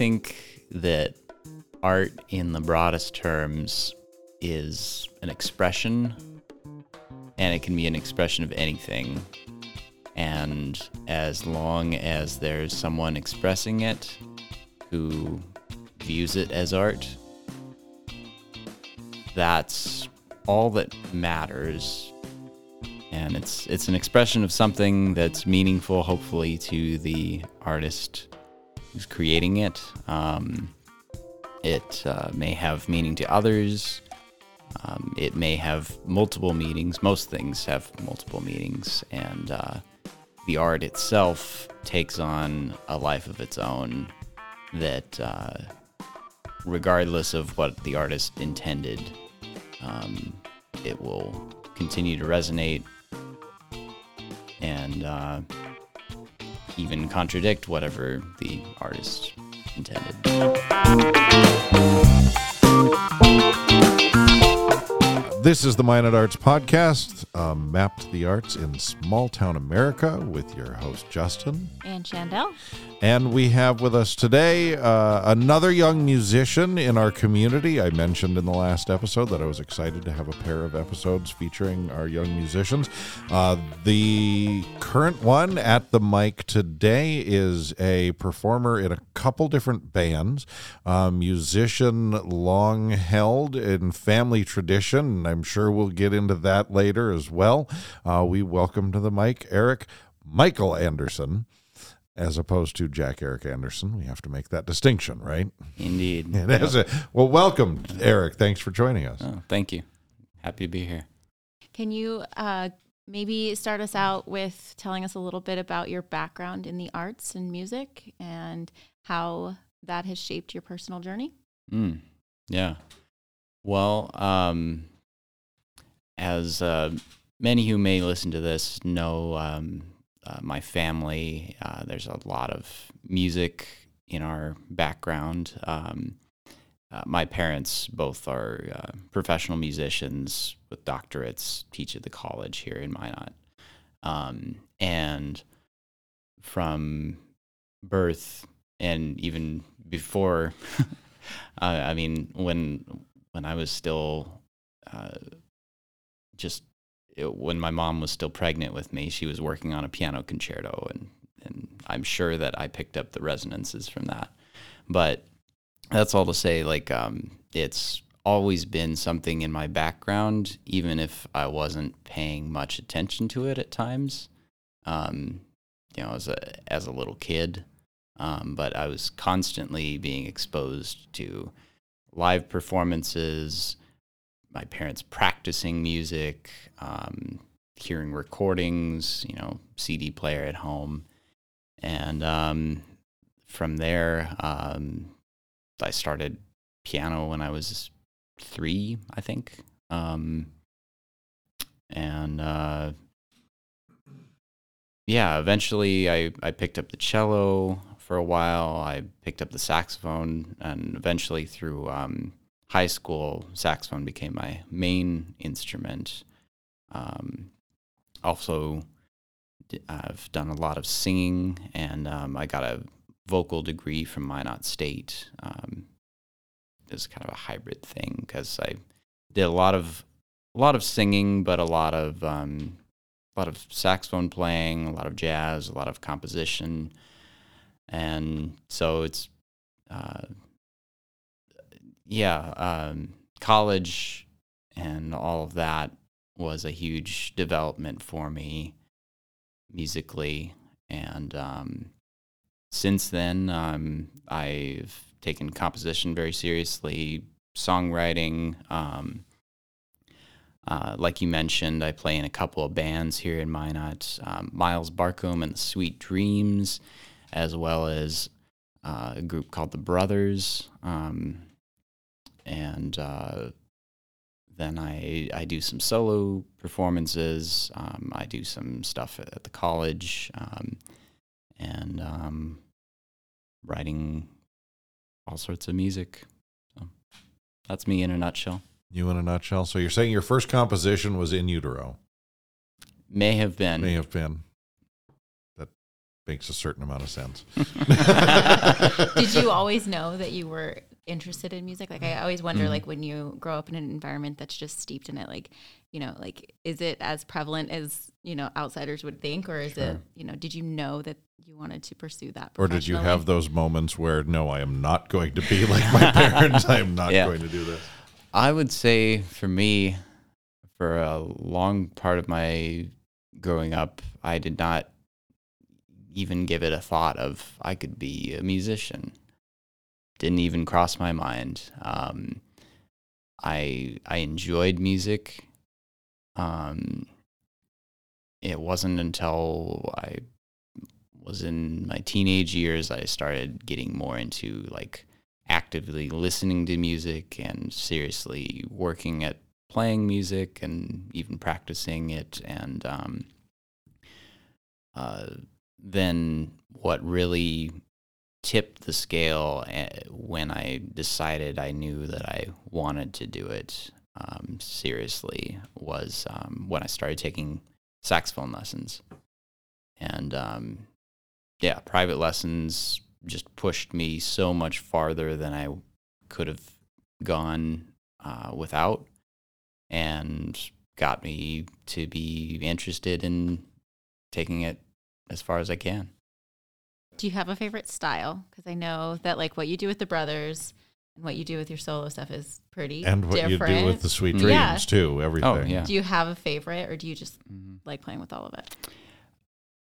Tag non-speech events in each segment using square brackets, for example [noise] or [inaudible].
think that art, in the broadest terms, is an expression, and it can be an expression of anything. And as long as there's someone expressing it who views it as art, that's all that matters. And it's it's an expression of something that's meaningful, hopefully, to the artist who's creating it. Um, it uh, may have meaning to others. Um, it may have multiple meanings. Most things have multiple meanings, and uh, the art itself takes on a life of its own. That, uh, regardless of what the artist intended, um, it will continue to resonate and uh, even contradict whatever the artist intended. This is the Minot Arts Podcast, um, Mapped the Arts in Small Town America, with your host, Justin. And Chandell. And we have with us today uh, another young musician in our community. I mentioned in the last episode that I was excited to have a pair of episodes featuring our young musicians. Uh, the current one at the mic today is a performer in a couple different bands, a musician long held in family tradition, I'm sure we'll get into that later as well. Uh, we welcome to the mic Erik Michael Anderson as opposed to Jack Eric Anderson. We have to make that distinction, right? Indeed. [laughs] It is a, well, welcome, Erik. Thanks for joining us. Oh, thank you. Happy to be here. Can you uh, maybe start us out with telling us a little bit about your background in the arts and music and how that has shaped your personal journey? Mm, yeah. Well, um, as uh, many who may listen to this know, um, uh, my family, uh, there's a lot of music in our background. Um, uh, my parents both are uh, professional musicians with doctorates, teach at the college here in Minot. Um, and from birth and even before, [laughs] I mean, when when I was still uh, just it, when my mom was still pregnant with me, she was working on a piano concerto, and and I'm sure that I picked up the resonances from that. But that's all to say, like um, it's always been something in my background, even if I wasn't paying much attention to it at times. Um, you know, as a as a little kid, um, but I was constantly being exposed to live performances, my parents practicing music, um, hearing recordings, you know, CD player at home. And um, from there, um, I started piano when I was three, I think. Um, and uh, yeah, eventually I, I picked up the cello for a while. I picked up the saxophone, and eventually through um, high school, saxophone became my main instrument. Um, also, I've done a lot of singing, and um, I got a vocal degree from Minot State. Um, it's kind of a hybrid thing because I did a lot of a lot of singing, but a lot of um, a lot of saxophone playing, a lot of jazz, a lot of composition, and so it's uh, yeah, um, college and all of that was a huge development for me musically. And um, since then, um, I've taken composition very seriously, songwriting. Um, uh, like you mentioned, I play in a couple of bands here in Minot um, Miles Barcombe and the Sweet Dreams, as well as uh, a group called the Brothers. Um, and uh, then I I do some solo performances. Um, I do some stuff at the college, um, and um, writing all sorts of music. So that's me in a nutshell. You in a nutshell. So you're saying your first composition was in utero? May have been. May have been. That makes a certain amount of sense. [laughs] Did you always know that you were interested in music? Like I always wonder, Mm-hmm. like when you grow up in an environment that's just steeped in it, like you know, like is it as prevalent as you know outsiders would think, or is it you know? Did you know that you wanted to pursue that? Or did you have those moments where no, I am not going to be [laughs] like my parents. I am not Yeah. going to do this. I would say for me, for a long part of my growing up, I did not even give it a thought of I could be a musician. Didn't even cross my mind. Um, I I enjoyed music. Um, it wasn't until I was in my teenage years I started getting more into like actively listening to music and seriously working at playing music and even practicing it and um, uh, then what really tipped the scale uh, when I decided I knew that I wanted to do it um, seriously was um, when I started taking saxophone lessons. And um, yeah, private lessons just pushed me so much farther than I could have gone uh, without and got me to be interested in taking it as far as I can. Do you have a favorite style? Because I know that like what you do with the brothers and what you do with your solo stuff is pretty And what different. you do with the sweet dreams Yeah. too, everything. Oh, yeah. do you have a favorite, or do you just Mhm. like playing with all of it?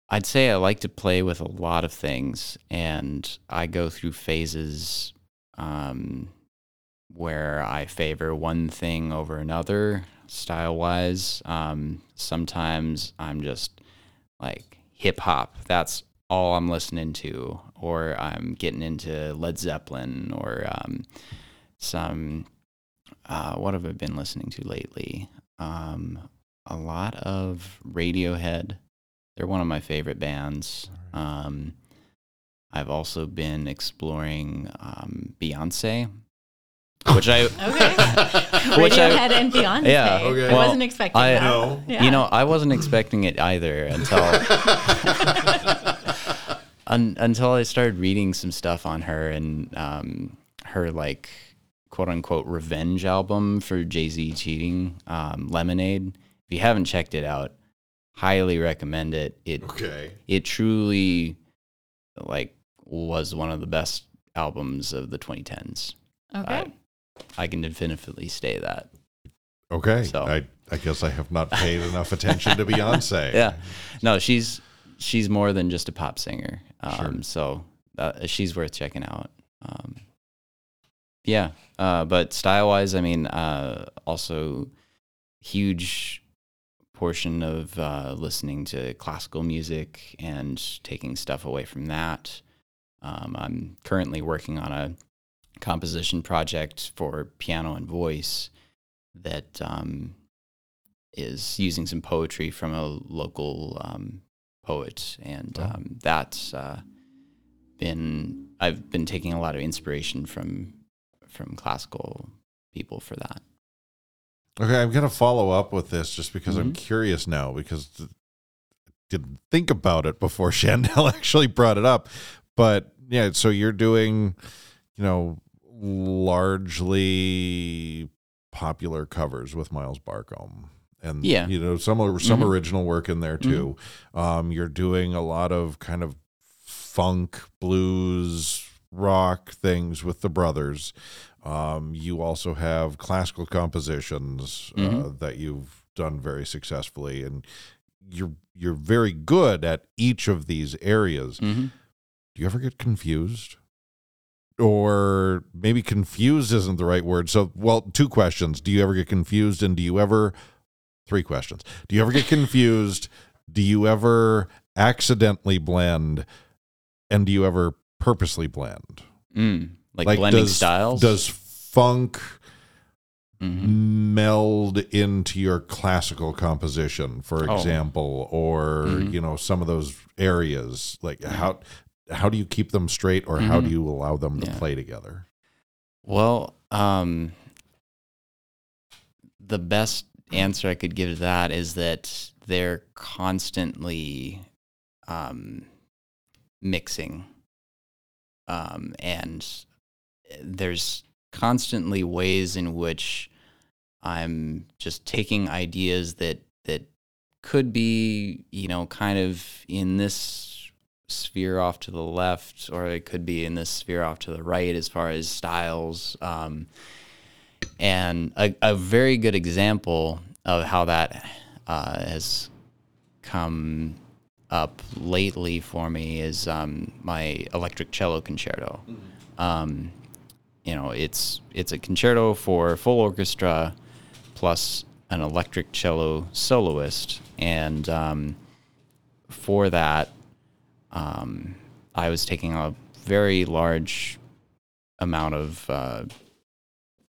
I'd say I like to play with a lot of things, and I go through phases um, where I favor one thing over another style wise. Um, sometimes I'm just like hip hop, that's all I'm listening to, or I'm getting into Led Zeppelin or um, some. Uh, what have I been listening to lately? Um, a lot of Radiohead. They're one of my favorite bands. Um, I've also been exploring um, Beyonce, which I, [laughs] Okay. [laughs] which I, and Beyonce. Yeah, okay. I Well, wasn't expecting I- that. No. Yeah. you know, I wasn't expecting it either until [laughs] un, until I started reading some stuff on her and um, her like quote unquote revenge album for Jay Z cheating, um, Lemonade. If you haven't checked it out, highly recommend it. It Okay. it truly like was one of the best albums of the 2010s. okay. I, I can definitively say that. Okay. So- I, I guess I have not paid enough attention to [laughs] Beyonce. Yeah. No, she's she's more than just a pop singer. Um, Sure. So uh, she's worth checking out. Um, yeah, uh, but style wise, I mean, uh, also huge portion of uh, listening to classical music and taking stuff away from that. Um, I'm currently working on a composition project for piano and voice that um, is using some poetry from a local um, poet, and Oh. um, that's uh, been I've been taking a lot of inspiration from from classical people for that. Okay, I'm gonna follow up with this just because I'm Mhm. curious now because th- didn't think about it before [laughs] Chandell actually brought it up. But yeah, so you're doing, you know, largely popular covers with Miles Barcombe. And Yeah. you know, some some Mhm. original work in there too. Um, you're doing a lot of kind of funk, blues, rock things with the brothers. Um, you also have classical compositions uh, Mhm. that you've done very successfully, and you're you're very good at each of these areas. Mm-hmm. Do you ever get confused? Or maybe confused isn't the right word. So, well, two questions. Do you ever get confused? And do you ever, three questions. Do you ever get confused? do you ever accidentally blend? And do you ever purposely blend? Mm. Like, blending does, styles. Does funk Mhm. meld into your classical composition, for Oh. example, or Mhm. you know some of those areas? Like how how do you keep them straight, or how do Mhm. you allow them to Yeah. play together? Well, um, the best answer I could give to that is that they're constantly um, mixing. Um, and there's constantly ways in which I'm just taking ideas that that could be, you know, kind of in this sphere off to the left, or it could be in this sphere off to the right as far as styles. Um, and a, a very good example of how that uh, has come up lately for me is um, my electric cello concerto. Um, you know, it's it's a concerto for full orchestra plus an electric cello soloist, and um, for that, um, I was taking a very large amount of uh,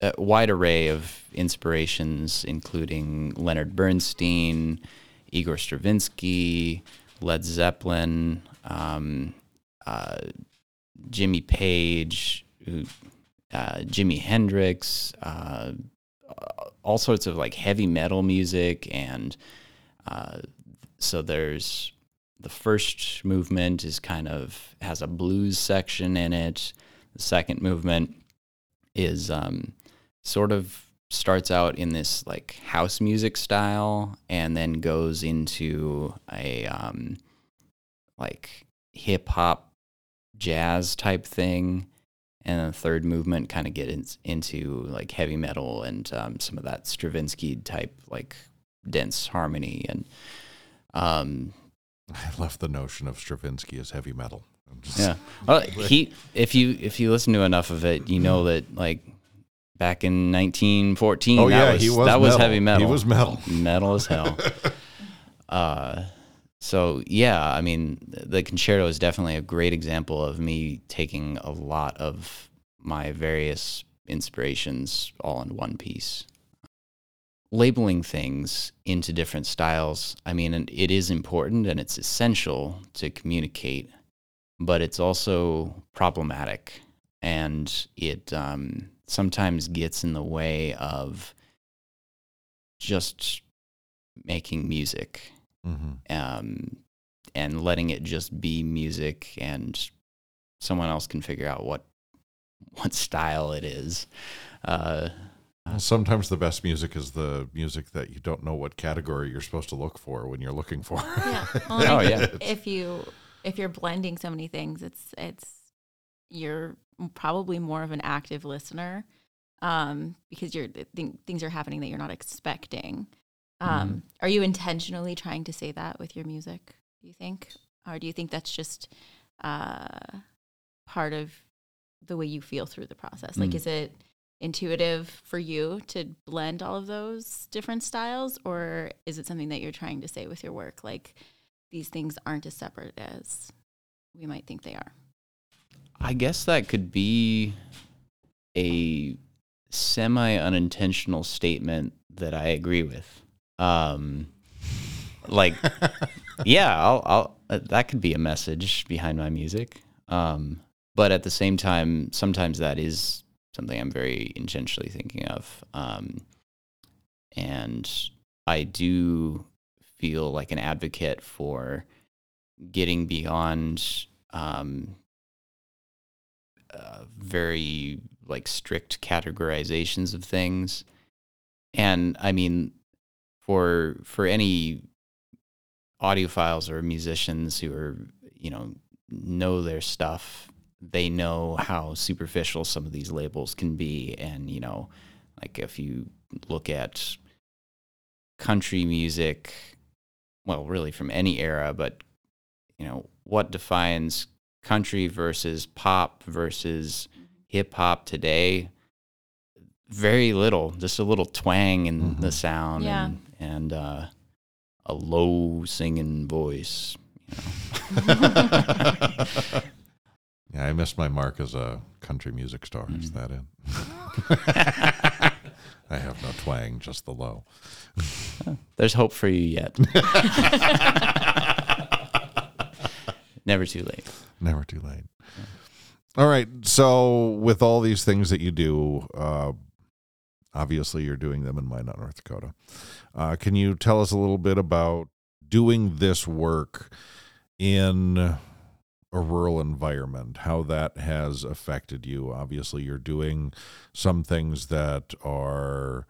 a wide array of inspirations, including Leonard Bernstein, Igor Stravinsky, Led Zeppelin, um, uh, Jimmy Page, uh, Jimi Hendrix, uh, all sorts of like heavy metal music, and uh, so there's the first movement is kind of has a blues section in it. The second movement is um, sort of starts out in this like house music style and then goes into a um, like hip hop jazz type thing. And the third movement kind of gets into like heavy metal and um, some of that Stravinsky type like dense harmony and um, [laughs] I left the notion of Stravinsky as heavy metal. Yeah. [laughs] Well, he if you if you listen to enough of it you know that like back in 1914 Oh that yeah, was, he was that was heavy metal He was metal. [laughs] metal as hell. [laughs] uh, so yeah, I mean, the concerto is definitely a great example of me taking a lot of my various inspirations all in one piece. Labeling things into different styles, I mean, it is important and it's essential to communicate, but it's also problematic and it um, sometimes gets in the way of just making music Mhm. um, and letting it just be music and someone else can figure out what [laughs] what style it is uh, Well, Sometimes the best music is the music that you don't know what category you're supposed to look for when you're looking for. Yeah. Well, Oh, yeah. [laughs] If you if you're blending so many things, it's it's you're probably more of an active listener um, because you're th- things are happening that you're not expecting. Um, Are you intentionally trying to say that with your music? Do you think, or do you think that's just uh, part of the way you feel through the process? Like, Mm. is it intuitive for you to blend all of those different styles, or is it something that you're trying to say with your work? Like, these things aren't as separate as we might think they are. I guess that could be a semi unintentional statement that I agree with. Um, like, [laughs] yeah, I'll, I'll, uh, that could be a message behind my music. Um, but at the same time, sometimes that is something I'm very intentionally thinking of. Um, and I do feel like an advocate for getting beyond um, very like strict categorizations of things. And i mean for for any audiophiles or musicians who are you know know their stuff they know how superficial some of these labels can be. And you know like if you look at country music well really from any era but you know what defines country versus pop versus hip hop today very little just a little twang in the Mhm. sound Yeah. and, and uh, a low singing voice you know? [laughs] yeah, I missed my mark as a country music star. Is Mhm. that it? [laughs] I have no twang, just the low. there's hope for you yet [laughs] never too late Never too late. All right. So, with all these things that you do, uh, obviously you're doing them in Minot, North Dakota. Uh, can you tell us a little bit about doing this work in a rural environment, how that has affected you. Obviously, you're doing some things that are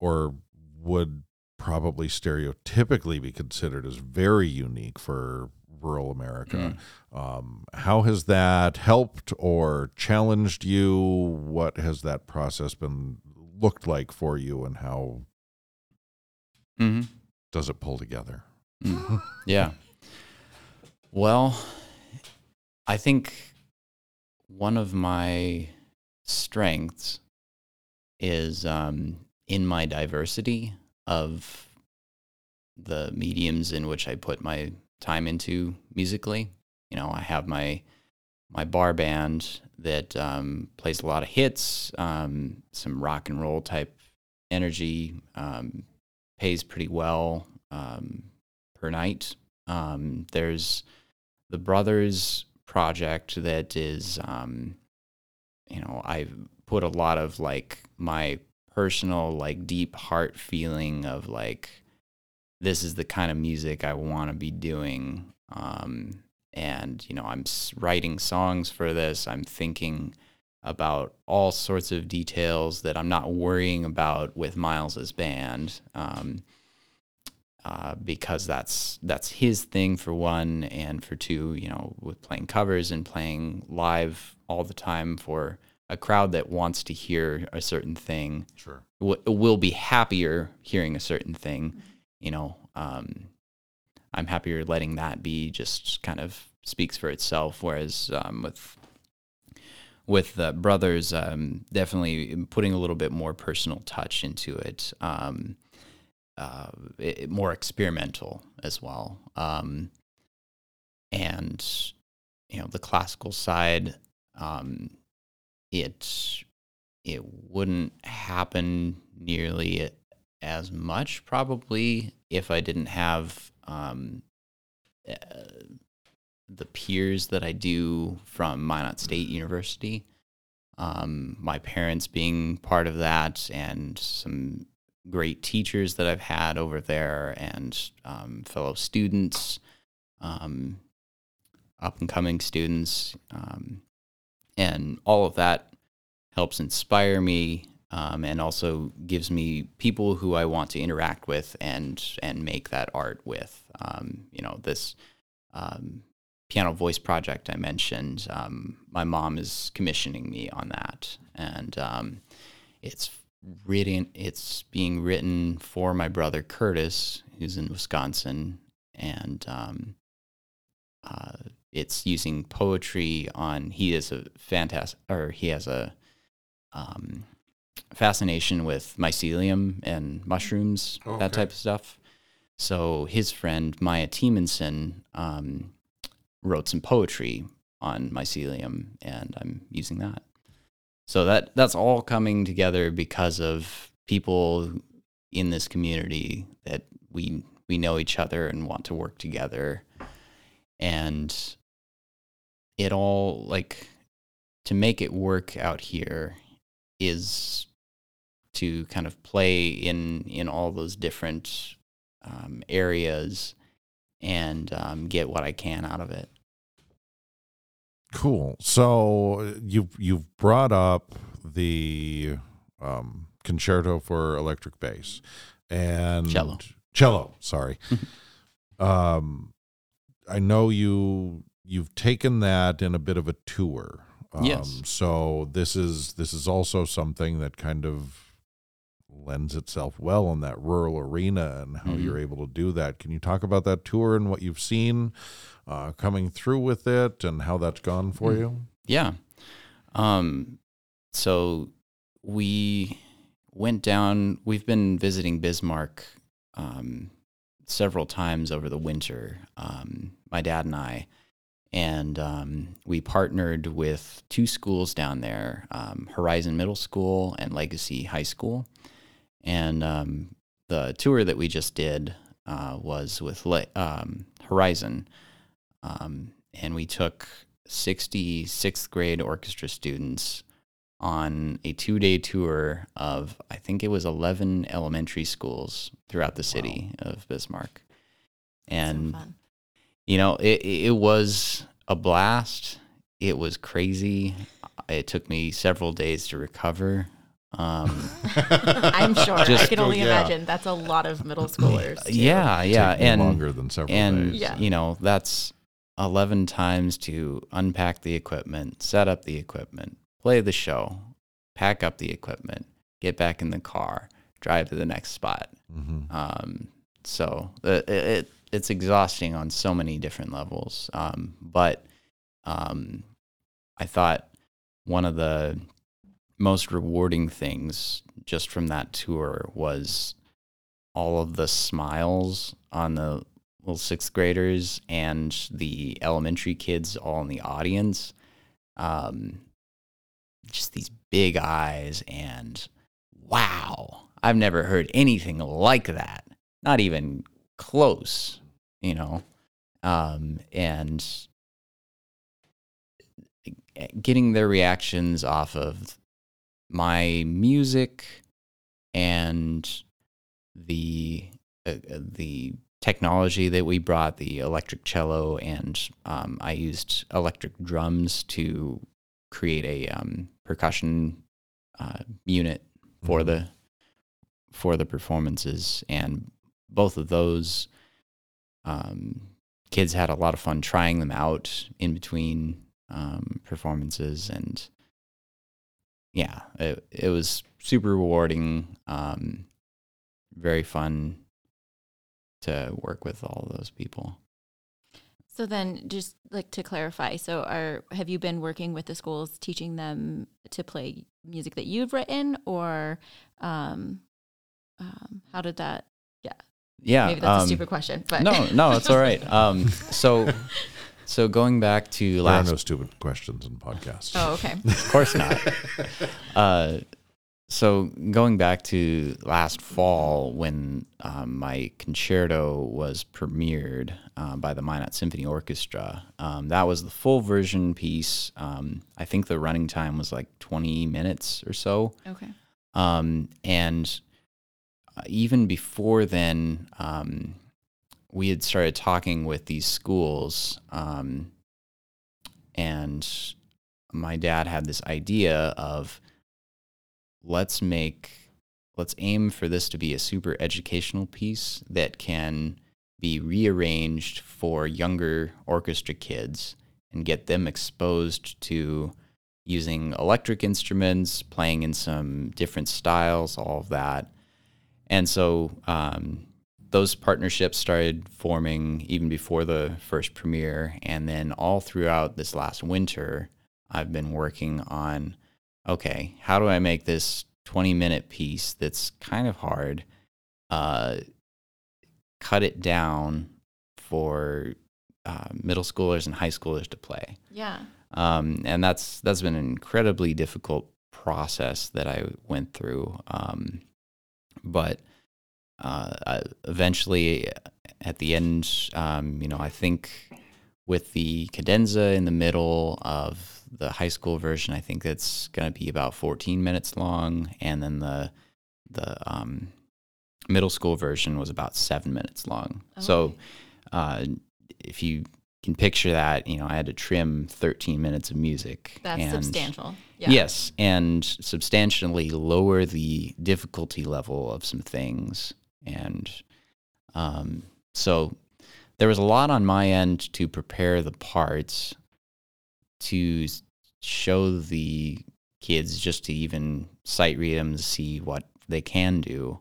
or would probably stereotypically be considered as very unique for rural America. Um, how has that helped or challenged you? What has that process been looked like for you, and how hmm does it pull together? Mm. yeah. Well, I think one of my strengths is um, in my diversity of the mediums in which I put my time into musically. You know, I have my my bar band that um, plays a lot of hits, um, some rock and roll type energy, um, pays pretty well um, per night. Um, there's the Brothers project that is, um, you know, I've put a lot of like my personal, like deep heart feeling of like, this is the kind of music I want to be doing. Um, and, you know, I'm writing songs for this. I'm thinking about all sorts of details that I'm not worrying about with Miles's band. Um, uh, because that's that's his thing for one, and for two, you know, with playing covers and playing live all the time for a crowd that wants to hear a certain thing, Sure. w- will be happier hearing a certain thing. You know, um, I'm happier letting that be just kind of speaks for itself. Whereas um, with with the brothers, um, definitely putting a little bit more personal touch into it. Um, uh, it, more experimental as well. Um, and you know, the classical side, um, it it wouldn't happen nearly as much probably if I didn't have um, uh, the peers that I do from Minot State University. Um, my parents being part of that, and some great teachers that I've had over there, and um, fellow students, um, up and coming students, um, and all of that helps inspire me, um, and also gives me people who I want to interact with and and make that art with. Um, you know this um, piano voice project I mentioned. Um, my mom is commissioning me on that, and um, it's written. It's being written for my brother Curtis, who's in Wisconsin, and um, uh, it's using poetry on. He is a fantastic, or he has a fascination with mycelium and mushrooms, Okay. that type of stuff. So his friend Maya Tiemanson um, wrote some poetry on mycelium, and I'm using that. So that that's all coming together because of people in this community that we we know each other and want to work together, and it all like to make it work out here is to kind of play in in all those different um, areas and um, get what I can out of it. Cool. So you've you've brought up the um, concerto for electric bass and Cello. Cello. Sorry. [laughs] um, I know you you've taken that in a bit of a tour. Um, Yes. So this is this is also something that kind of lends itself well in that rural arena and how Mhm. you're able to do that. Can you talk about that tour and what you've seen uh, coming through with it and how that's gone for Mm. you? Yeah. Um, so we went down, we've been visiting Bismarck um, several times over the winter, um, my dad and I. And um, we partnered with two schools down there um, Horizon Middle School and Legacy High School. And um, the tour that we just did uh, was with um, Horizon. Um, and we took 60 sixth grade orchestra students on a two day tour of, I think it was 11 elementary schools throughout the city of Bismarck. And so you know, it it was a blast. It was crazy. It took me several days to recover. Um, [laughs] I'm sure. I can only yeah. imagine. That's a lot of middle schoolers. too. yeah, yeah, Take and longer than several and days. Yeah. you know that's 11 times to unpack the equipment set up the equipment play the show pack up the equipment get back in the car drive to the next spot hmm um, so it, it it's exhausting on so many different levels um, but um, i thought one of the most rewarding things just from that tour was all of the smiles on the little sixth graders and the elementary kids all in the audience. Um, just these big eyes and wow i've never heard anything like that. Not even close you know? Um, and getting their reactions off of my music and the uh, uh, the technology that we brought the electric cello and um, I used electric drums to create a um, percussion uh, unit for Mhm. the for the performances and both of those um, kids had a lot of fun trying them out in between um, performances and yeah it, it was super rewarding um, very fun to work with all those people So then, just like to clarify, so are have you been working with the schools, teaching them to play music that you've written, or um, um, how did that? yeah yeah. Maybe that's a um, stupid question, but no no it's all right [laughs] um, so so going back to There are last no stupid questions in podcasts. oh, okay. [laughs] Of course not. [laughs] uh, so going back to last fall when um, my concerto was premiered uh, by the Minot Symphony Orchestra, um, that was the full version piece. Um, I think the running time was like 20 minutes or so. Okay. Um, and uh, even before then, um, we had started talking with these schools, um, and my dad had this idea of let's make, let's aim for this to be a super educational piece that can be rearranged for younger orchestra kids and get them exposed to using electric instruments, playing in some different styles, all of that. And so um, those partnerships started forming even before the first premiere. And then all throughout this last winter, I've been working on okay, how do I make this 20 minute piece that's kind of hard, uh, cut it down for uh, middle schoolers and high schoolers to play Yeah. um, and that's that's been an incredibly difficult process that I went through. Um, but uh, eventually, at the end, um, you know, I think with the cadenza in the middle of the high school version, I think it's going to be about 14 minutes long, and then the the um, middle school version was about seven minutes long. So uh, if you can picture that, you know, I had to trim 13 minutes of music. That's and- substantial. Yeah. Yes, and substantially lower the difficulty level of some things. And um, so there was a lot on my end to prepare the parts to show the kids just to even sight read them to see what they can do.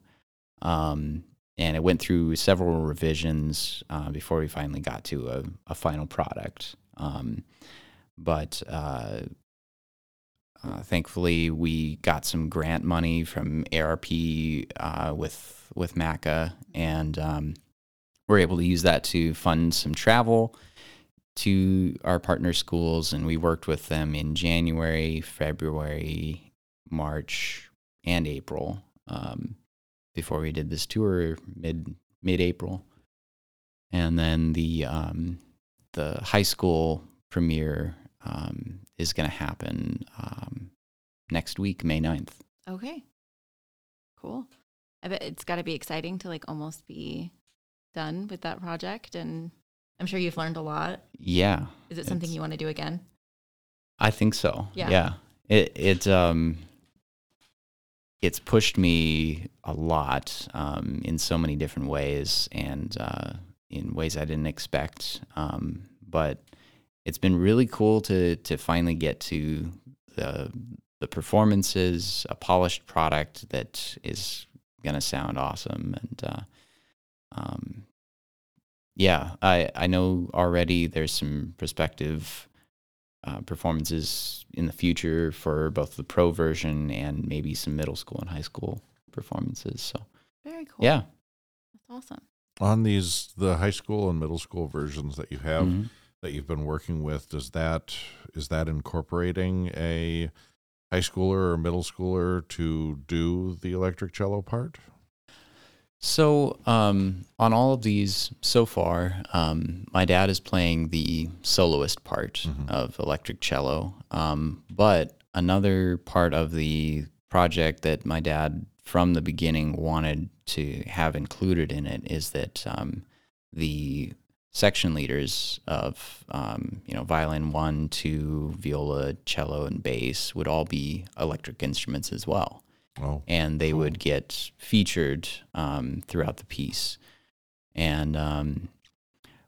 Um, and it went through several revisions uh, before we finally got to a, a final product. Um, but uh, uh, thankfully, we got some grant money from ARP uh, with MACA, and um, we're able to use that to fund some travel to our partner schools. And we worked with them in January, February, March, and April um, before we did this tour mid mid April, and then the um, the high school premiere um, is going to happen um, next week, May 9th. Okay. Cool. I bet it's got to be exciting to like almost be done with that project and I'm sure you've learned a lot. yeah, Is it something you want to do again? I think so. Yeah. Yeah. It it um it's pushed me a lot um, in so many different ways and uh, in ways I didn't expect. Um, but it's been really cool to to finally get to the the performances, a polished product that is gonna sound awesome and uh, um, yeah, I I know already there's some prospective uh, performances in the future for both the pro version and maybe some middle school and high school performances. So Very cool. yeah, That's awesome. On these the high school and middle school versions that you have Mhm. that you've been working with, does that is that incorporating a high schooler or middle schooler to do the electric cello part? So um, on all of these so far, um, my dad is playing the soloist part Mhm. of electric cello. Um, but another part of the project that my dad from the beginning wanted to have included in it is that um, the section leaders of um, you know violin one, two, viola, cello, and bass would all be electric instruments as well Oh, and they Cool. would get featured um, throughout the piece. And um,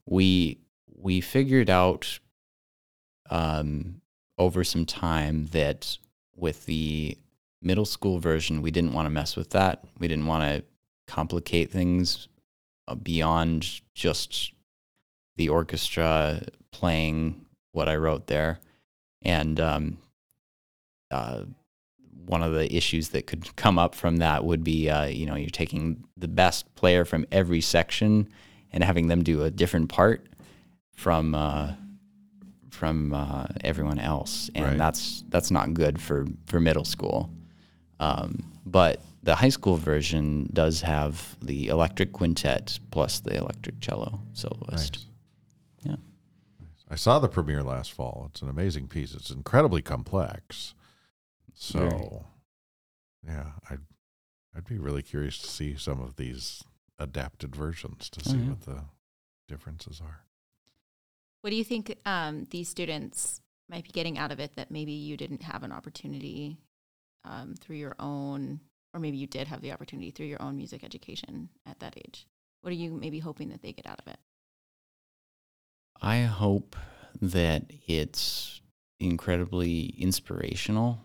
we we figured out um, over some time that with the middle school version, we didn't want to mess with that. We didn't want to complicate things uh, beyond just the orchestra playing what I wrote there. And um, uh, one of the issues that could come up from that would be, uh, you know, you're taking the best player from every section and having them do a different part from uh, from uh, everyone else, and Right. that's that's not good for for middle school. Um, but the high school version does have the electric quintet plus the electric cello soloist. Yeah. I saw the premiere last fall. It's an amazing piece. It's incredibly complex. So, yeah, I'd I'd be really curious to see some of these adapted versions to see yeah. what the differences are. What do you think um, these students might be getting out of it that maybe you didn't have an opportunity um, through your own, or maybe you did have the opportunity through your own music education at that age? What are you maybe hoping that they get out of it? I hope that it's incredibly inspirational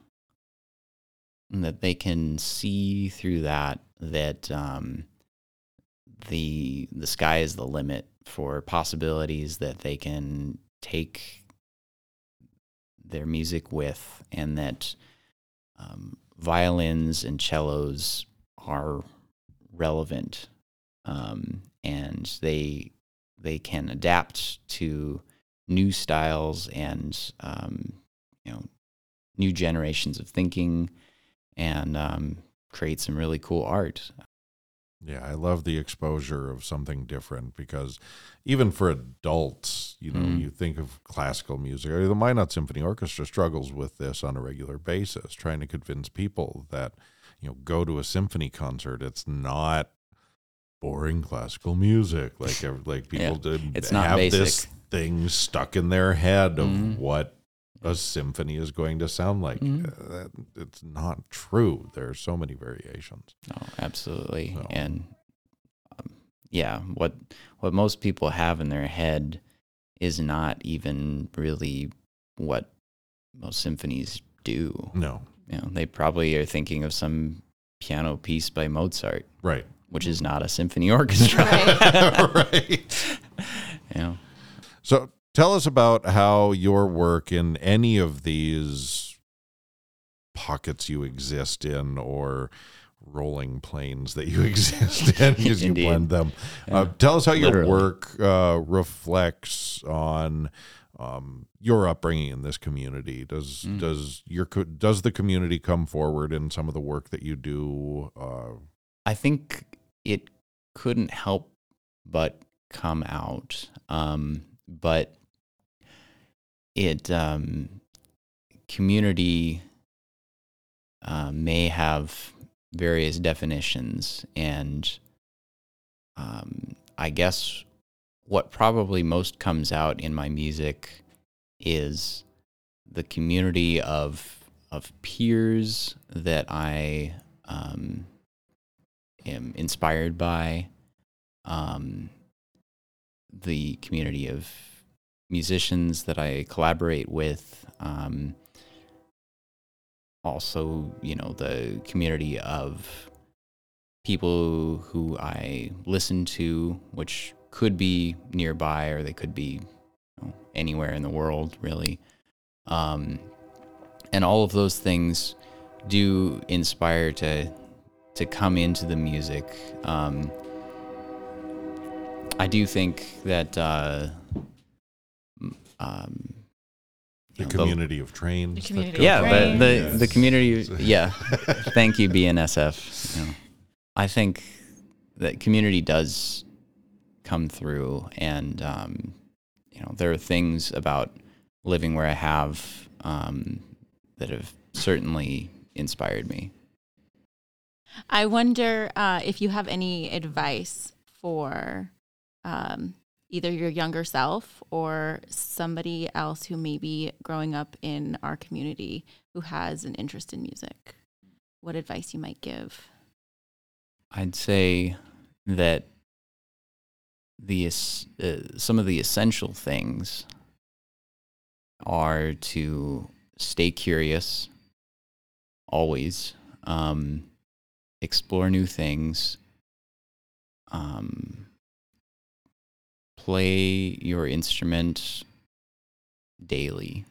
and that they can see through that that um, the the sky is the limit for possibilities that they can take their music with and that um, violins and cellos are relevant um, and they they can adapt to new styles and um, you know new generations of thinking and um, create some really cool art. Yeah, I love the exposure of something different because even for adults, you know, Mm. you think of classical music. Or the Minot Symphony Orchestra struggles with this on a regular basis, trying to convince people that, you know, go to a symphony concert. It's not boring classical music like like people Yeah, did it's not have basic. this thing stuck in their head of Mhm. what a symphony is going to sound like. Mhm. Uh, that, it's not true. There are so many variations. Oh, absolutely. So- And um, yeah, what what most people have in their head is not even really what most symphonies do. No, You know, they probably are thinking of some piano piece by Mozart, right. Which is not a symphony orchestra. [laughs] right. [laughs] You know, So tell us about how your work in any of these pockets you exist in or rolling planes that you [laughs] exist in because you blend them. Yeah. Uh, tell us how your work uh, reflects on um, your upbringing in this community. Does Mm. does your does the community come forward in some of the work that you do? Uh, I think it couldn't help but come out. Um, but it um, community uh, may have various definitions, and um, I guess what probably most comes out in my music is the community of of peers that I um, am inspired by, um, the community of musicians that I collaborate with, um, also, you know, the community of people who I listen to, which could be nearby or they could be you know, anywhere in the world, really. Um, and all of those things do inspire to to come into the music. Um, I do think that uh, um, The know, community of trains. The community of yeah, trains. the the, Yes. the community. [laughs] Yeah, thank you, BNSF. You know, I think that community does come through, and um, you know, there are things about living where I have um, that have certainly inspired me. I wonder uh, if you have any advice for um, either your younger self or somebody else who may be growing up in our community who has an interest in music. What advice you might give? I'd say that the uh, some of the essential things are to stay curious always um, explore new things um, play your instrument daily.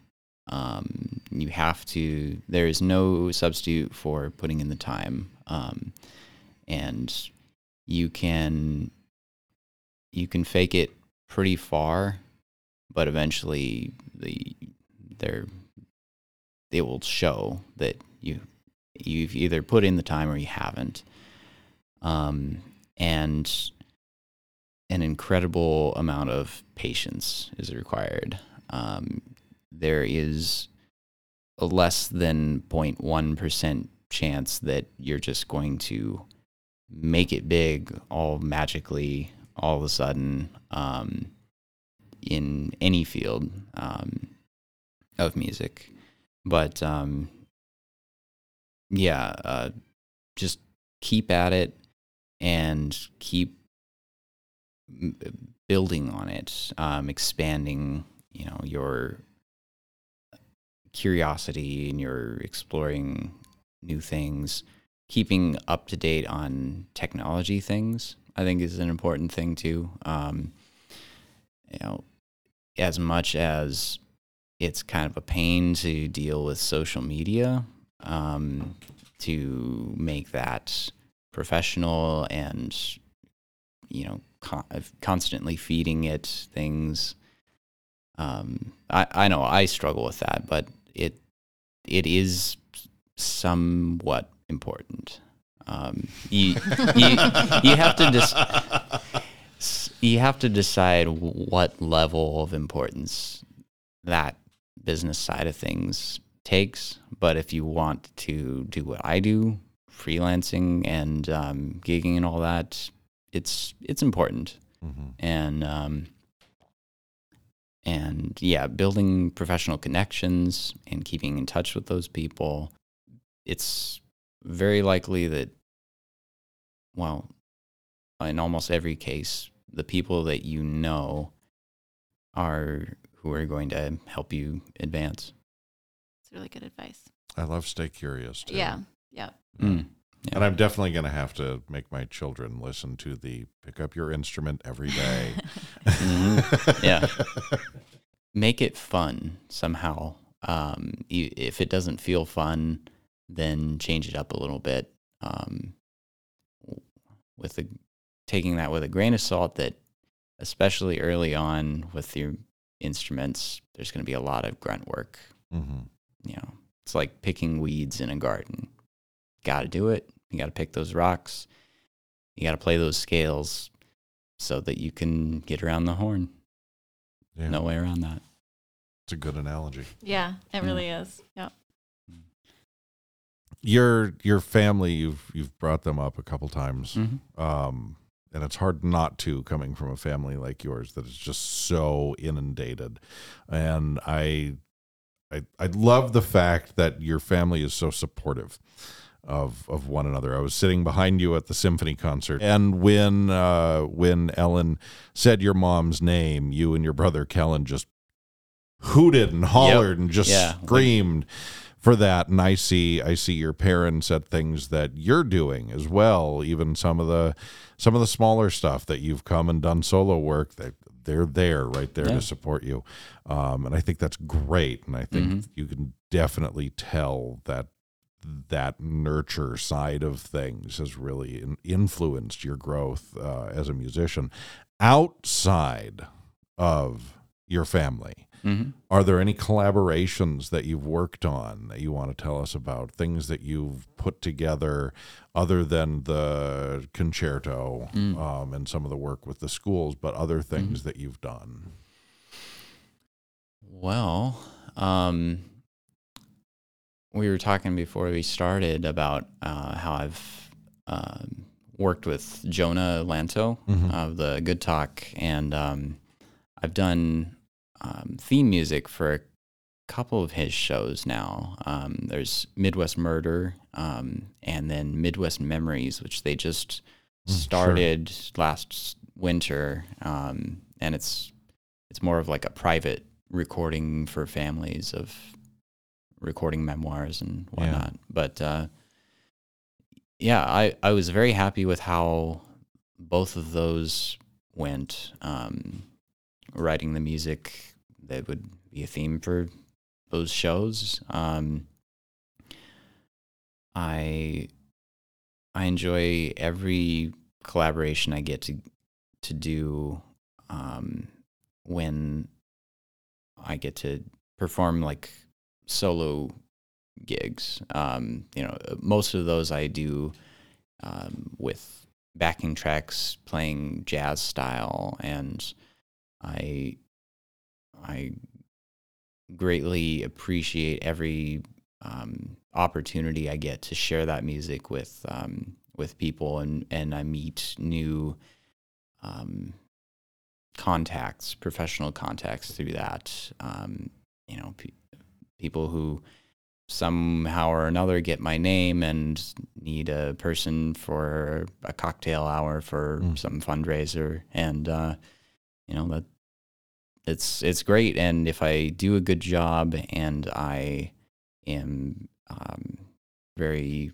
Um, you have to there is no substitute for putting in the time um, and you can you can fake it pretty far but eventually the there it will show that you you've either put in the time or you haven't um, and an incredible amount of patience is required um, there is a less than 0.1% chance that you're just going to make it big all magically all of a sudden um, in any field um, of music. But um, yeah, uh, just keep at it and keep m- building on it, um, expanding, you know, your curiosity and you're exploring new things, keeping up to date on technology things. I think is an important thing too. Um, you know, as much as it's kind of a pain to deal with social media, um, to make that professional and you know con- constantly feeding it things. Um, I I know I struggle with that, but it it is somewhat important. Um, you, you you have to s- you have to decide what level of importance that business side of things takes. But if you want to do what I do, freelancing and um, gigging and all that, it's it's important. Mhm. And um, and yeah, building professional connections and keeping in touch with those people. It's very likely that, well, in almost every case, the people that you know are who are going to help you advance. It's really good advice. I love stay curious too. Yeah. Yeah. Mm. And I'm definitely going to have to make my children listen to the pick up your instrument every day. [laughs] Mhm. [laughs] Yeah. Make it fun somehow. Um, you, if it doesn't feel fun, then change it up a little bit. Um, with the taking that with a grain of salt, that especially early on with your instruments, there's going to be a lot of grunt work. hmm You know, it's like picking weeds in a garden. Got to do it. You got to pick those rocks. You got to play those scales so that you can get around the horn. Yeah, No way around that. it's a good analogy. Yeah. It Yeah. really is. Yeah. Your your family, you've you've brought them up a couple times. Mm-hmm. Um, and it's hard not to coming from a family like yours that is just so inundated. And I, I, I love the fact that your family is so supportive of of one another. I was sitting behind you at the symphony concert, and when uh, when Ellen said your mom's name, you and your brother Kellen just hooted and hollered and just Yeah. screamed for that. And I see I see your parents at things that you're doing as well. Even some of the some of the smaller stuff that you've come and done solo work that they're there right there Yeah. to support you. Um, and I think that's great. And I think Mhm. you can definitely tell that that nurture side of things has really in- influenced your growth uh, as a musician outside of your family. Hmm Are there any collaborations that you've worked on that you want to tell us about? Things that you've put together other than the concerto Mm. um, and some of the work with the schools, but other things that you've done? Well, um, we were talking before we started about uh, how I've um, worked with Jonah Lanto Mhm. of the Good Talk, and um, I've done um, theme music for a couple of his shows now. Um, there's Midwest Murder, um, and then Midwest Memories, which they just Mm, sure. started last winter, um, and it's it's more of like a private recording for families of recording memoirs and Yeah. whatnot. But uh, yeah, I, I was very happy with how both of those went. Um, writing the music that would be a theme for those shows. Um, I I enjoy every collaboration I get to to do um, when I get to perform like solo gigs. Um, you know, most of those I do um, with backing tracks, playing jazz style, and I I greatly appreciate every um, opportunity I get to share that music with um, with people, and and I meet new um, contacts, professional contacts through that. Um, you know, pe- people who somehow or another get my name and need a person for a cocktail hour for Mm. some fundraiser, and uh, you know that it's it's great. And if I do a good job and I am um, very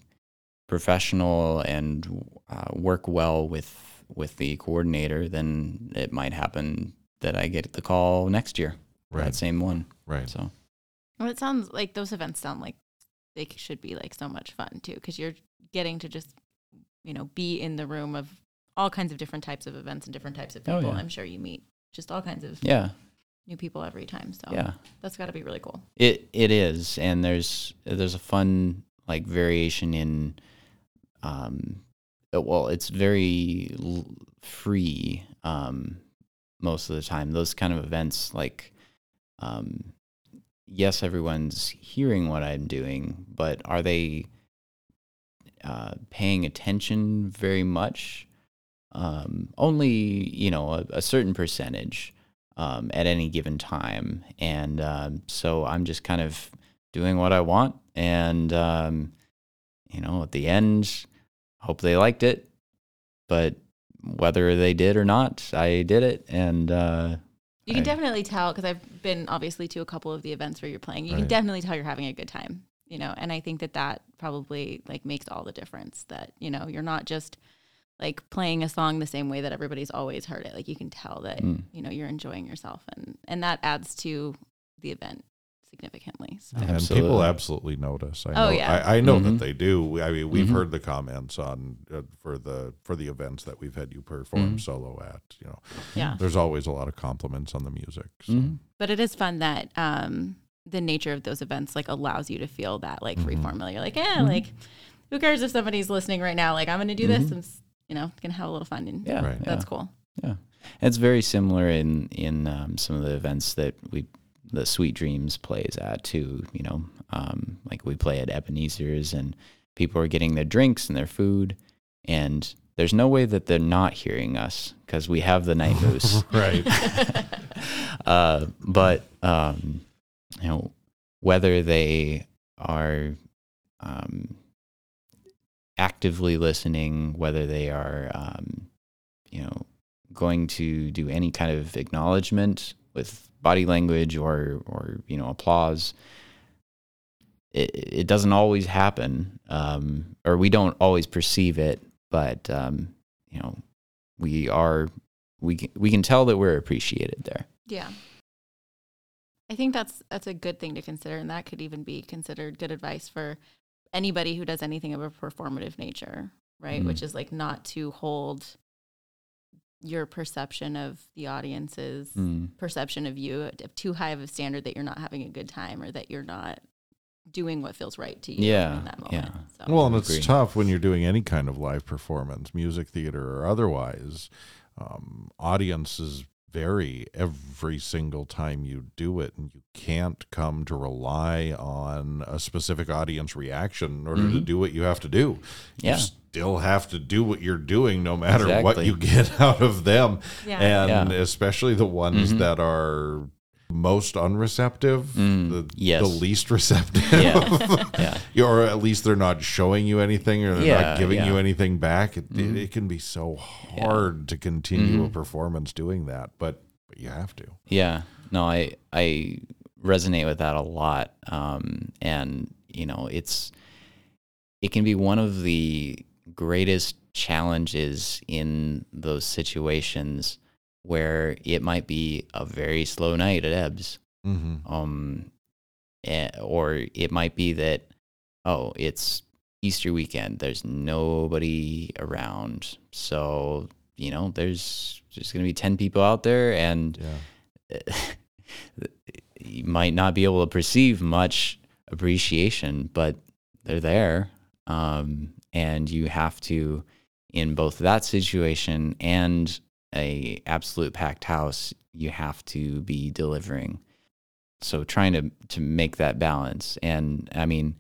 professional and uh, work well with with the coordinator, then it might happen that I get the call next year Right. that same one. Right. So Well, it sounds like those events sound like they should be like so much fun too, because you're getting to just, you know, be in the room of all kinds of different types of events and different types of Oh, people. yeah. I'm sure you meet just all kinds of yeah, new people every time. So yeah. that's got to be really cool. It it is, and there's there's a fun like variation in, um, uh, well, it's very l- free um, most of the time. Those kind of events, like, um, yes, everyone's hearing what I'm doing, but are they uh, paying attention very much? Um, only you know a, a certain percentage um, at any given time. And um, so I'm just kind of doing what I want. And, um, you know, at the end, hope they liked it. But whether they did or not, I did it. And uh, You can I- definitely tell because I've been obviously to a couple of the events where you're playing. You can definitely tell you're having a good time, you know. And I think that that probably like makes all the difference. That you know you're not just like playing a song the same way that everybody's always heard it. Like you can tell that Mm. you know you're enjoying yourself, and and that adds to the event significantly. So And people Absolutely. absolutely notice. I Oh, know, yeah. I, I know Mhm. that they do. I mean, we've Mhm. heard the comments on uh, for the for the events that we've had you perform Mhm. solo at. You know, yeah, there's always a lot of compliments on the music. So. Mhm. but it is fun that um the nature of those events like allows you to feel that like free Mhm. formula. You're like, yeah, Mhm. like who cares if somebody's listening right now? Like I'm going to do this and s- you know gonna have a little fun and yeah, Right. yeah. that's cool. Yeah. It's very similar in in um, some of the events that we the Sweet Dreams plays at too. You know, um, like we play at Ebenezer's, and people are getting their drinks and their food, and there's no way that they're not hearing us because we have the night [laughs] moose. right. [laughs] uh, but um, you know whether they are um, actively listening, whether they are um, you know going to do any kind of acknowledgement with body language or or you know applause. It, it doesn't always happen, um, or we don't always perceive it, but um, you know, we are we can, we can tell that we're appreciated there. Yeah. I think that's that's a good thing to consider and that could even be considered good advice for anybody who does anything of a performative nature, right? Mhm. Which is like not to hold your perception of the audience's Mm. perception of you at too high of a standard that you're not having a good time or that you're not doing what feels right to you Yeah, in that moment. yeah. So Well, and it's Agree. tough when you're doing any kind of live performance, music theater or otherwise. Um, audiences vary every single time you do it, and you can't come to rely on a specific audience reaction in order to Mhm. do what you have to do. Yeah. You still have to do what you're doing, no matter what you [laughs] get out of them, yeah. and Yeah. especially the ones Mhm. that are most unreceptive, Mm, the, yes. the least receptive. Yeah. [laughs] yeah. Or at least they're not showing you anything or they're Yeah, not giving you anything back. It, it, Mhm. it can be so hard to continue a Mhm. performance doing that, but, but you have to. Yeah. No, I I resonate with that a lot. Um, and you know, it's it can be one of the greatest challenges in those situations where it might be a very slow night at Ebbs. Mm-hmm. Um, eh, or it might be that oh, it's Easter weekend. There's nobody around, so you know, there's just gonna be ten people out there, and Yeah. [laughs] you might not be able to perceive much appreciation, but they're there. Um, and you have to, in both that situation and a absolute packed house, you have to be delivering. So trying to to make that balance, and I mean,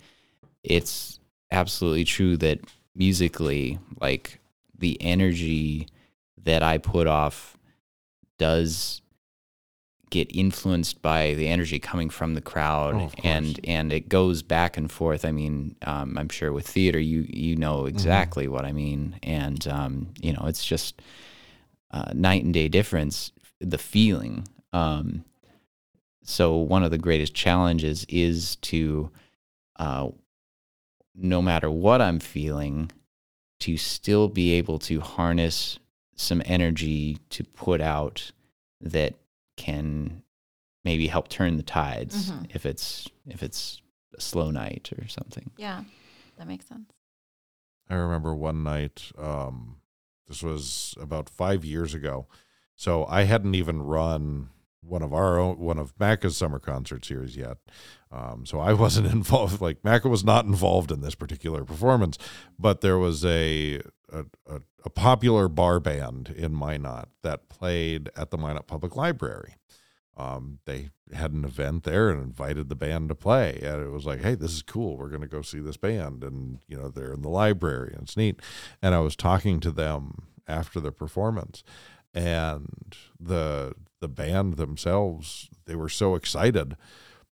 it's absolutely true that musically, like the energy that I put off does get influenced by the energy coming from the crowd Oh, and and it goes back and forth i mean um, i'm sure with theater you you know Mm-hmm. exactly what i mean and um, you know it's just uh, night and day difference the feeling um, so one of the greatest challenges is to uh, no matter what i'm feeling to still be able to harness some energy to put out that can maybe help turn the tides Mhm. if it's if it's a slow night or something. Yeah. That makes sense. I remember one night, um, this was about five years ago. So I hadn't even run one of our own, one of MACA's summer concert series yet. Um, so I [laughs] wasn't involved, like MACA was not involved in this particular performance, but there was a, a, a, a popular bar band in Minot that played at the Minot Public Library. Um, they had an event there and invited the band to play. And it was like, hey, this is cool. We're going to go see this band. And, you know, they're in the library and it's neat. And I was talking to them after the performance and the the band themselves they were so excited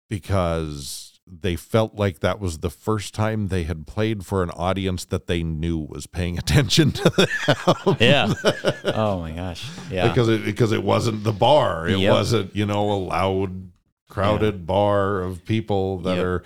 because they felt like that was the first time they had played for an audience that they knew was paying [laughs] attention to them. Yeah. [laughs] oh my gosh. Yeah. because it because it wasn't the bar. It Yep. wasn't you know a loud, crowded bar of people that Yep. are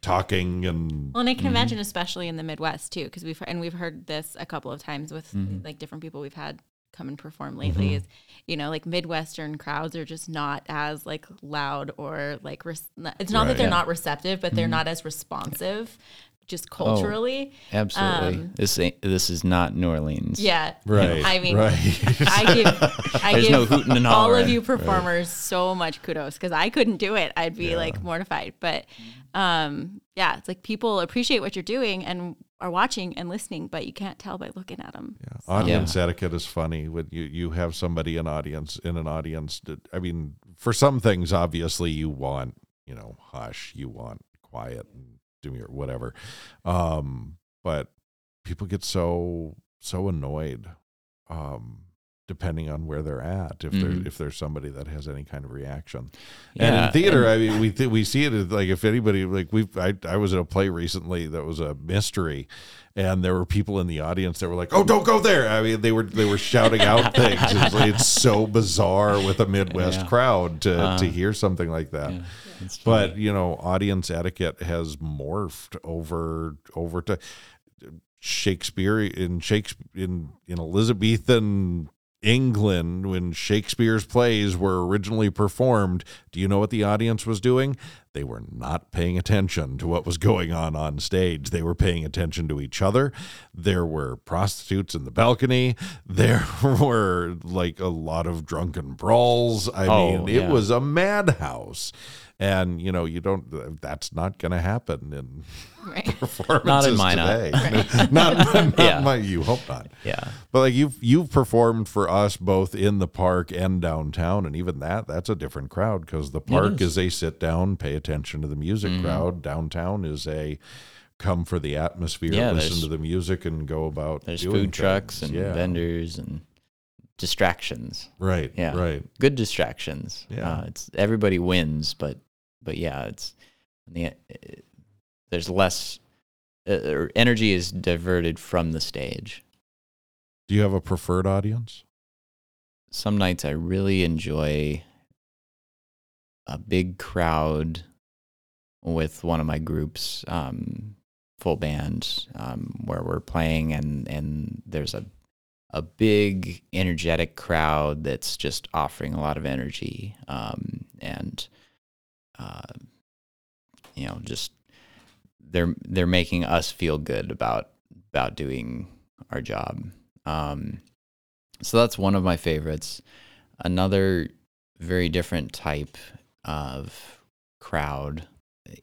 talking and Well, and I can Mhm. imagine, especially in the Midwest too, because we've and we've heard this a couple of times with Mhm. like different people we've had come and perform lately. Mhm. Is you know like Midwestern crowds are just not as like loud or like res- it's not Right. that they're Yeah. not receptive, but they're Mhm. not as responsive, just culturally. Absolutely. um, this ain't, this is not New Orleans. Yeah, right. I mean, right. I [laughs] give I There's give no hooting and all of you performers so much kudos because I couldn't do it. I'd be Yeah. like mortified. But um, yeah, it's like people appreciate what you're doing and are watching and listening, but you can't tell by looking at them. Yeah. Audience etiquette is funny when you, you have somebody in audience in an audience. That, I mean, for some things, obviously you want you know hush, you want quiet, and do your whatever. Um, but people get so so annoyed um depending on where they're at if there Mhm. if there's somebody that has any kind of reaction. And in theater and- i mean we th- we see it as like if anybody like we I, I was at a play recently that was a mystery and there were people in the audience that were like oh don't go there. I mean they were they were shouting out [laughs] things. It's, like, it's so bizarre with a midwest Yeah. crowd to Uh, to hear something like that. Yeah, but you know audience etiquette has morphed over over to shakespeare in shakespeare in in elizabethan england when shakespeare's plays were originally performed. Do you know what the audience was doing they were not paying attention to what was going on on stage they were paying attention to each other there were prostitutes in the balcony [laughs] there were like a lot of drunken brawls i Oh, mean it was a madhouse and you know you don't that's not going to happen in [laughs] Right. performances [laughs] Not in mine, uh, today not, not Yeah. my you hope not yeah. but like you've you've performed for us both in the park and downtown, and even that that's a different crowd because the park is. is. a sit down, pay attention to the music Mhm. crowd. Downtown is a come for the atmosphere, Yeah, listen to the music, and go about. There's food trucks and yeah, vendors and distractions. right, Yeah. right. Good distractions. Yeah. Uh, it's everybody wins, but but yeah, it's the there's less uh, energy is diverted from the stage. Do you have a preferred audience? Some nights I really enjoy a big crowd with one of my groups, um, full band, um, where we're playing, and and there's a a big energetic crowd that's just offering a lot of energy, um, and uh, you know, just they're they're making us feel good about about doing our job. Um, so that's one of my favorites. Another very different type of crowd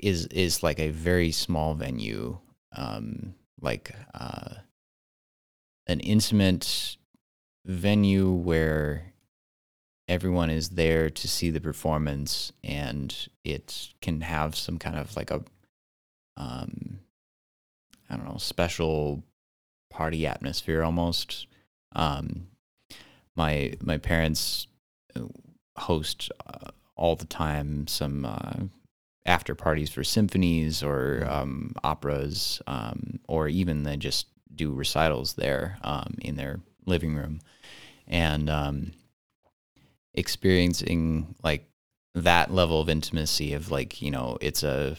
is is like a very small venue, um, like uh, an intimate venue where everyone is there to see the performance, and it can have some kind of like a um, I don't know special party atmosphere almost. Um, my my parents uh, host uh, all the time some uh, after parties for symphonies or um, operas, um, or even they just do recitals there um, in their living room, and um, experiencing like that level of intimacy of like you know it's a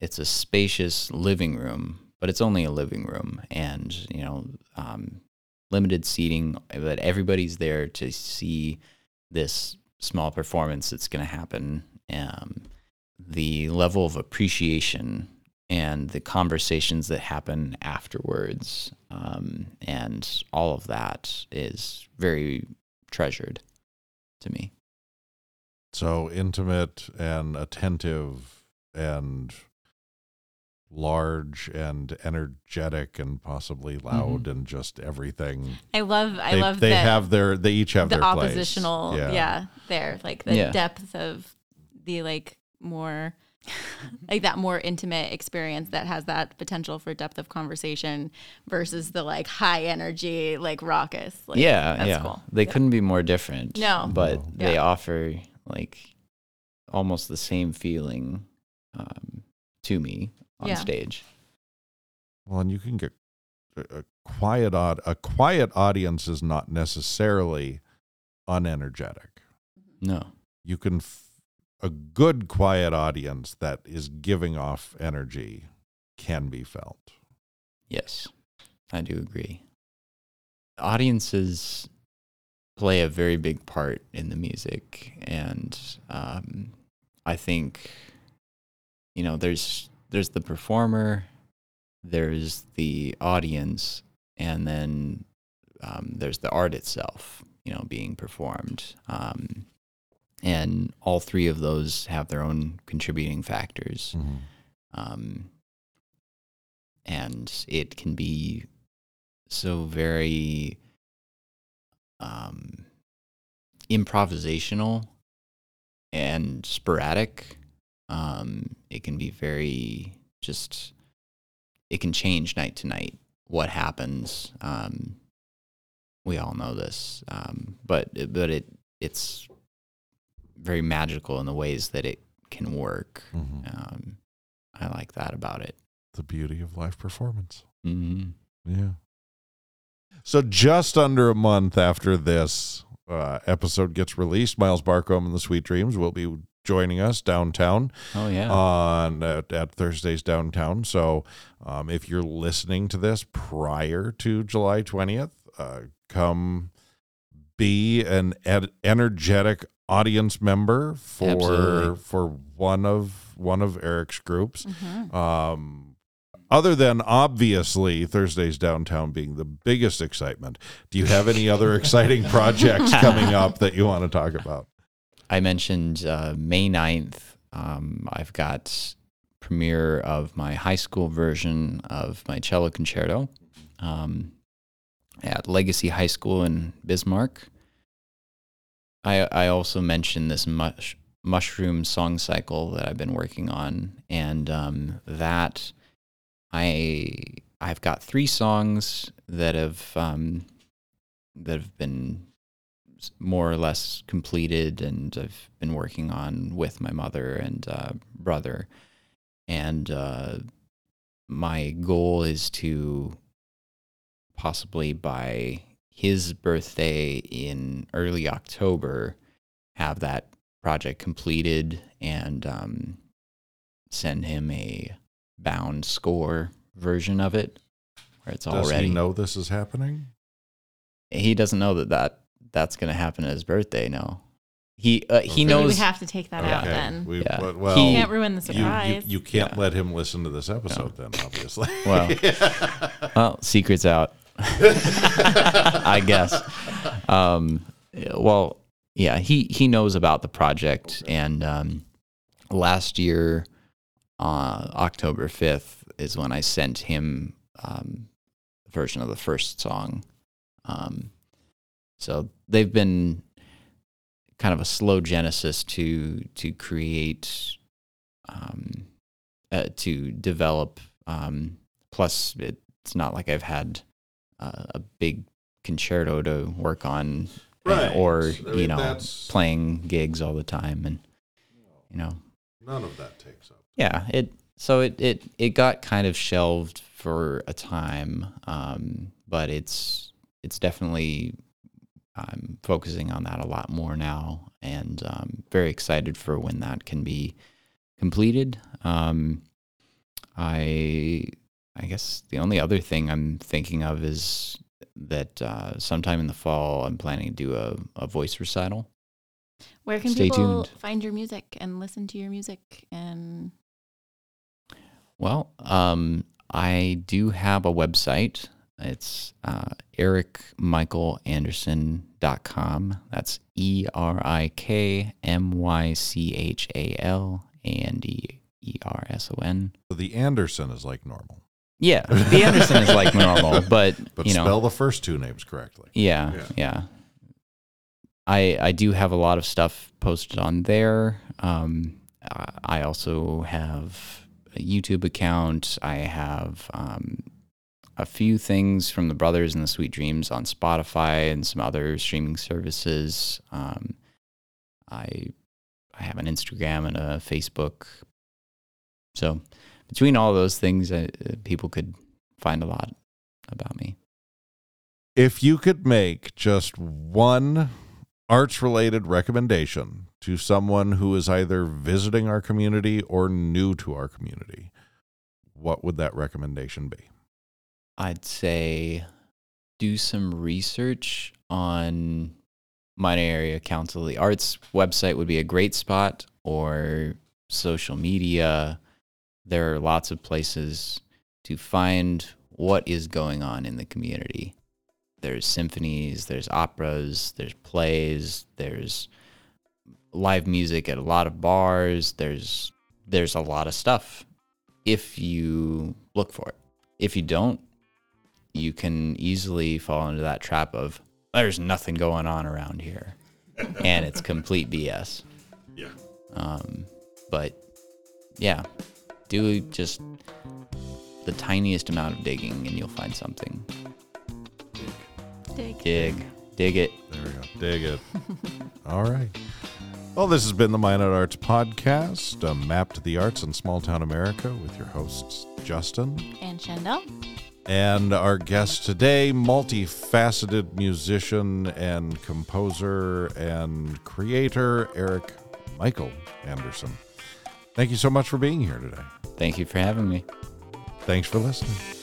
it's a spacious living room, but it's only a living room, and you know um, limited seating, but everybody's there to see this small performance that's going to happen. Um, the level of appreciation and the conversations that happen afterwards, um, and all of that is very treasured to me. So intimate and attentive and large and energetic and possibly loud and just everything. I love I they, love they that have their they each have the their place. oppositional yeah. there like the Yeah. depth of the like more [laughs] like that more intimate experience that has that potential for depth of conversation versus the like high energy like raucous like, yeah, that's yeah. cool They Yeah. couldn't be more different. No. but No. they Yeah. offer like almost the same feeling um, to me on Yeah. stage. Well, and you can get a, a quiet odd a quiet audience is not necessarily unenergetic. No, You can f- a good quiet audience that is giving off energy can be felt. yes, I do agree. Audiences play a very big part in the music, and um, I think you know there's there's the performer, there's the audience, and then um, there's the art itself. You know, being performed. Um, and all three of those have their own contributing factors um, and it can be so very um, improvisational and sporadic. Um, it can be very just. It can change night to night what happens. Um, we all know this, um, but but it it's very magical in the ways that it can work. Mhm. Um, I like that about it. The beauty of live performance. hmm Yeah. So just under a month after this uh, episode gets released, Miles Barcombe and the Sweet Dreams will be joining us downtown Oh yeah. on at, at Thursdays downtown. So um, if you're listening to this prior to July 20th, uh, come be an ed- energetic audience member for Absolutely. for one of one of Erik's groups. Mhm. Um, other than obviously Thursdays downtown being the biggest excitement, do you have any other [laughs] exciting projects coming up that you want to talk about? I mentioned uh, May 9th. Um, I've got premiere of my high school version of my cello concerto um, at Legacy High School in Bismarck. I I also mentioned this mush, mushroom song cycle that I've been working on, and um, that I I've got three songs that have um, that have been more or less completed and I've been working on with my mother and uh, brother. And uh, my goal is to possibly by his birthday in early October have that project completed and um, send him a bound score version of it where it's Does already he know this is happening? he doesn't know that, that that's going to happen at his birthday. No, he uh, he Okay. We knows. would have to take that out then. We, Yeah. but- well, He- Can't ruin the you, you, surprise. you can't Yeah. let him listen to this episode then, obviously. Well. [laughs] well, secrets out. [laughs] I guess. Um, well, yeah, he he knows about the project, and um, last year, uh, October fifth is when I sent him um, a version of the first song. Um, so they've been kind of a slow genesis to to create, um, uh, to develop. Um, plus, it's not like I've had uh, a big concerto to work on, uh, Right. or I you know, playing gigs all the time, and you know, None of that takes up. yeah, it so it it it got kind of shelved for a time, um, but it's it's definitely I'm focusing on that a lot more now, and um, very excited for when that can be completed. Um, I I guess the only other thing I'm thinking of is that uh, sometime in the fall I'm planning to do a, a voice recital. Where can Stay people tuned. find your music and listen to your music? And Well, um, I do have a website. It's uh, erikmichaelanderson.com. That's E R I K M Y C H A L A N D E R S O N. So the Anderson is like normal, Yeah, the Anderson is like normal, [laughs] but, but you know, spell the first two names correctly. Yeah, Yeah. yeah. I I do have a lot of stuff posted on there. Um, I- I also have a YouTube account. I have um, a few things from the Brothers and the Sweet Dreams on Spotify and some other streaming services. Um, I I have an Instagram and a Facebook. So between all those things, uh, people could find a lot about me. If you could make just one arts related recommendation to someone who is either visiting our community or new to our community, what would that recommendation be? I'd say do some research on Minot area council of the arts website would be a great spot or social media there are lots of places to find what is going on in the community. There's symphonies there's operas there's plays there's live music at a lot of bars there's there's a lot of stuff. If you look for it. If you don't you can easily fall into that trap of there's nothing going on around here. And it's complete bs um, the tiniest amount of digging, and you'll find something. Dig. Dig, dig it. There we go. Dig it. [laughs] All right. Well, this has been the Minot Arts Podcast, a map to the arts in small town America with your hosts, Justin. And Chandell. And our guest today, multifaceted musician and composer and creator, Erik Michael Anderson. Thank you so much for being here today. Thank you for having me. Thanks for listening.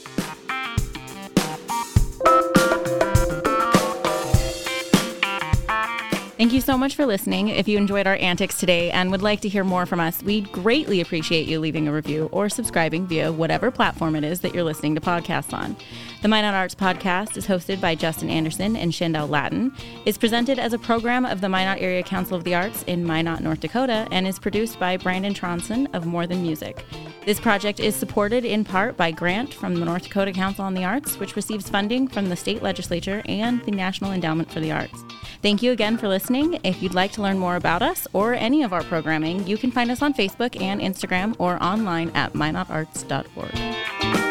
Thank you so much for listening. If you enjoyed our antics today and would like to hear more from us, we'd greatly appreciate you leaving a review or subscribing via whatever platform it is that you're listening to podcasts on. The Minot Arts Podcast is hosted by Justin Anderson and Chandell Latin, is presented as a program of the Minot Area Council of the Arts in Minot, North Dakota, and is produced by Brandon Tronson of More Than Music. This project is supported in part by grant from the North Dakota Council on the Arts, which receives funding from the state legislature and the National Endowment for the Arts. Thank you again for listening. If you'd like to learn more about us or any of our programming, you can find us on Facebook and Instagram or online at minotarts.org.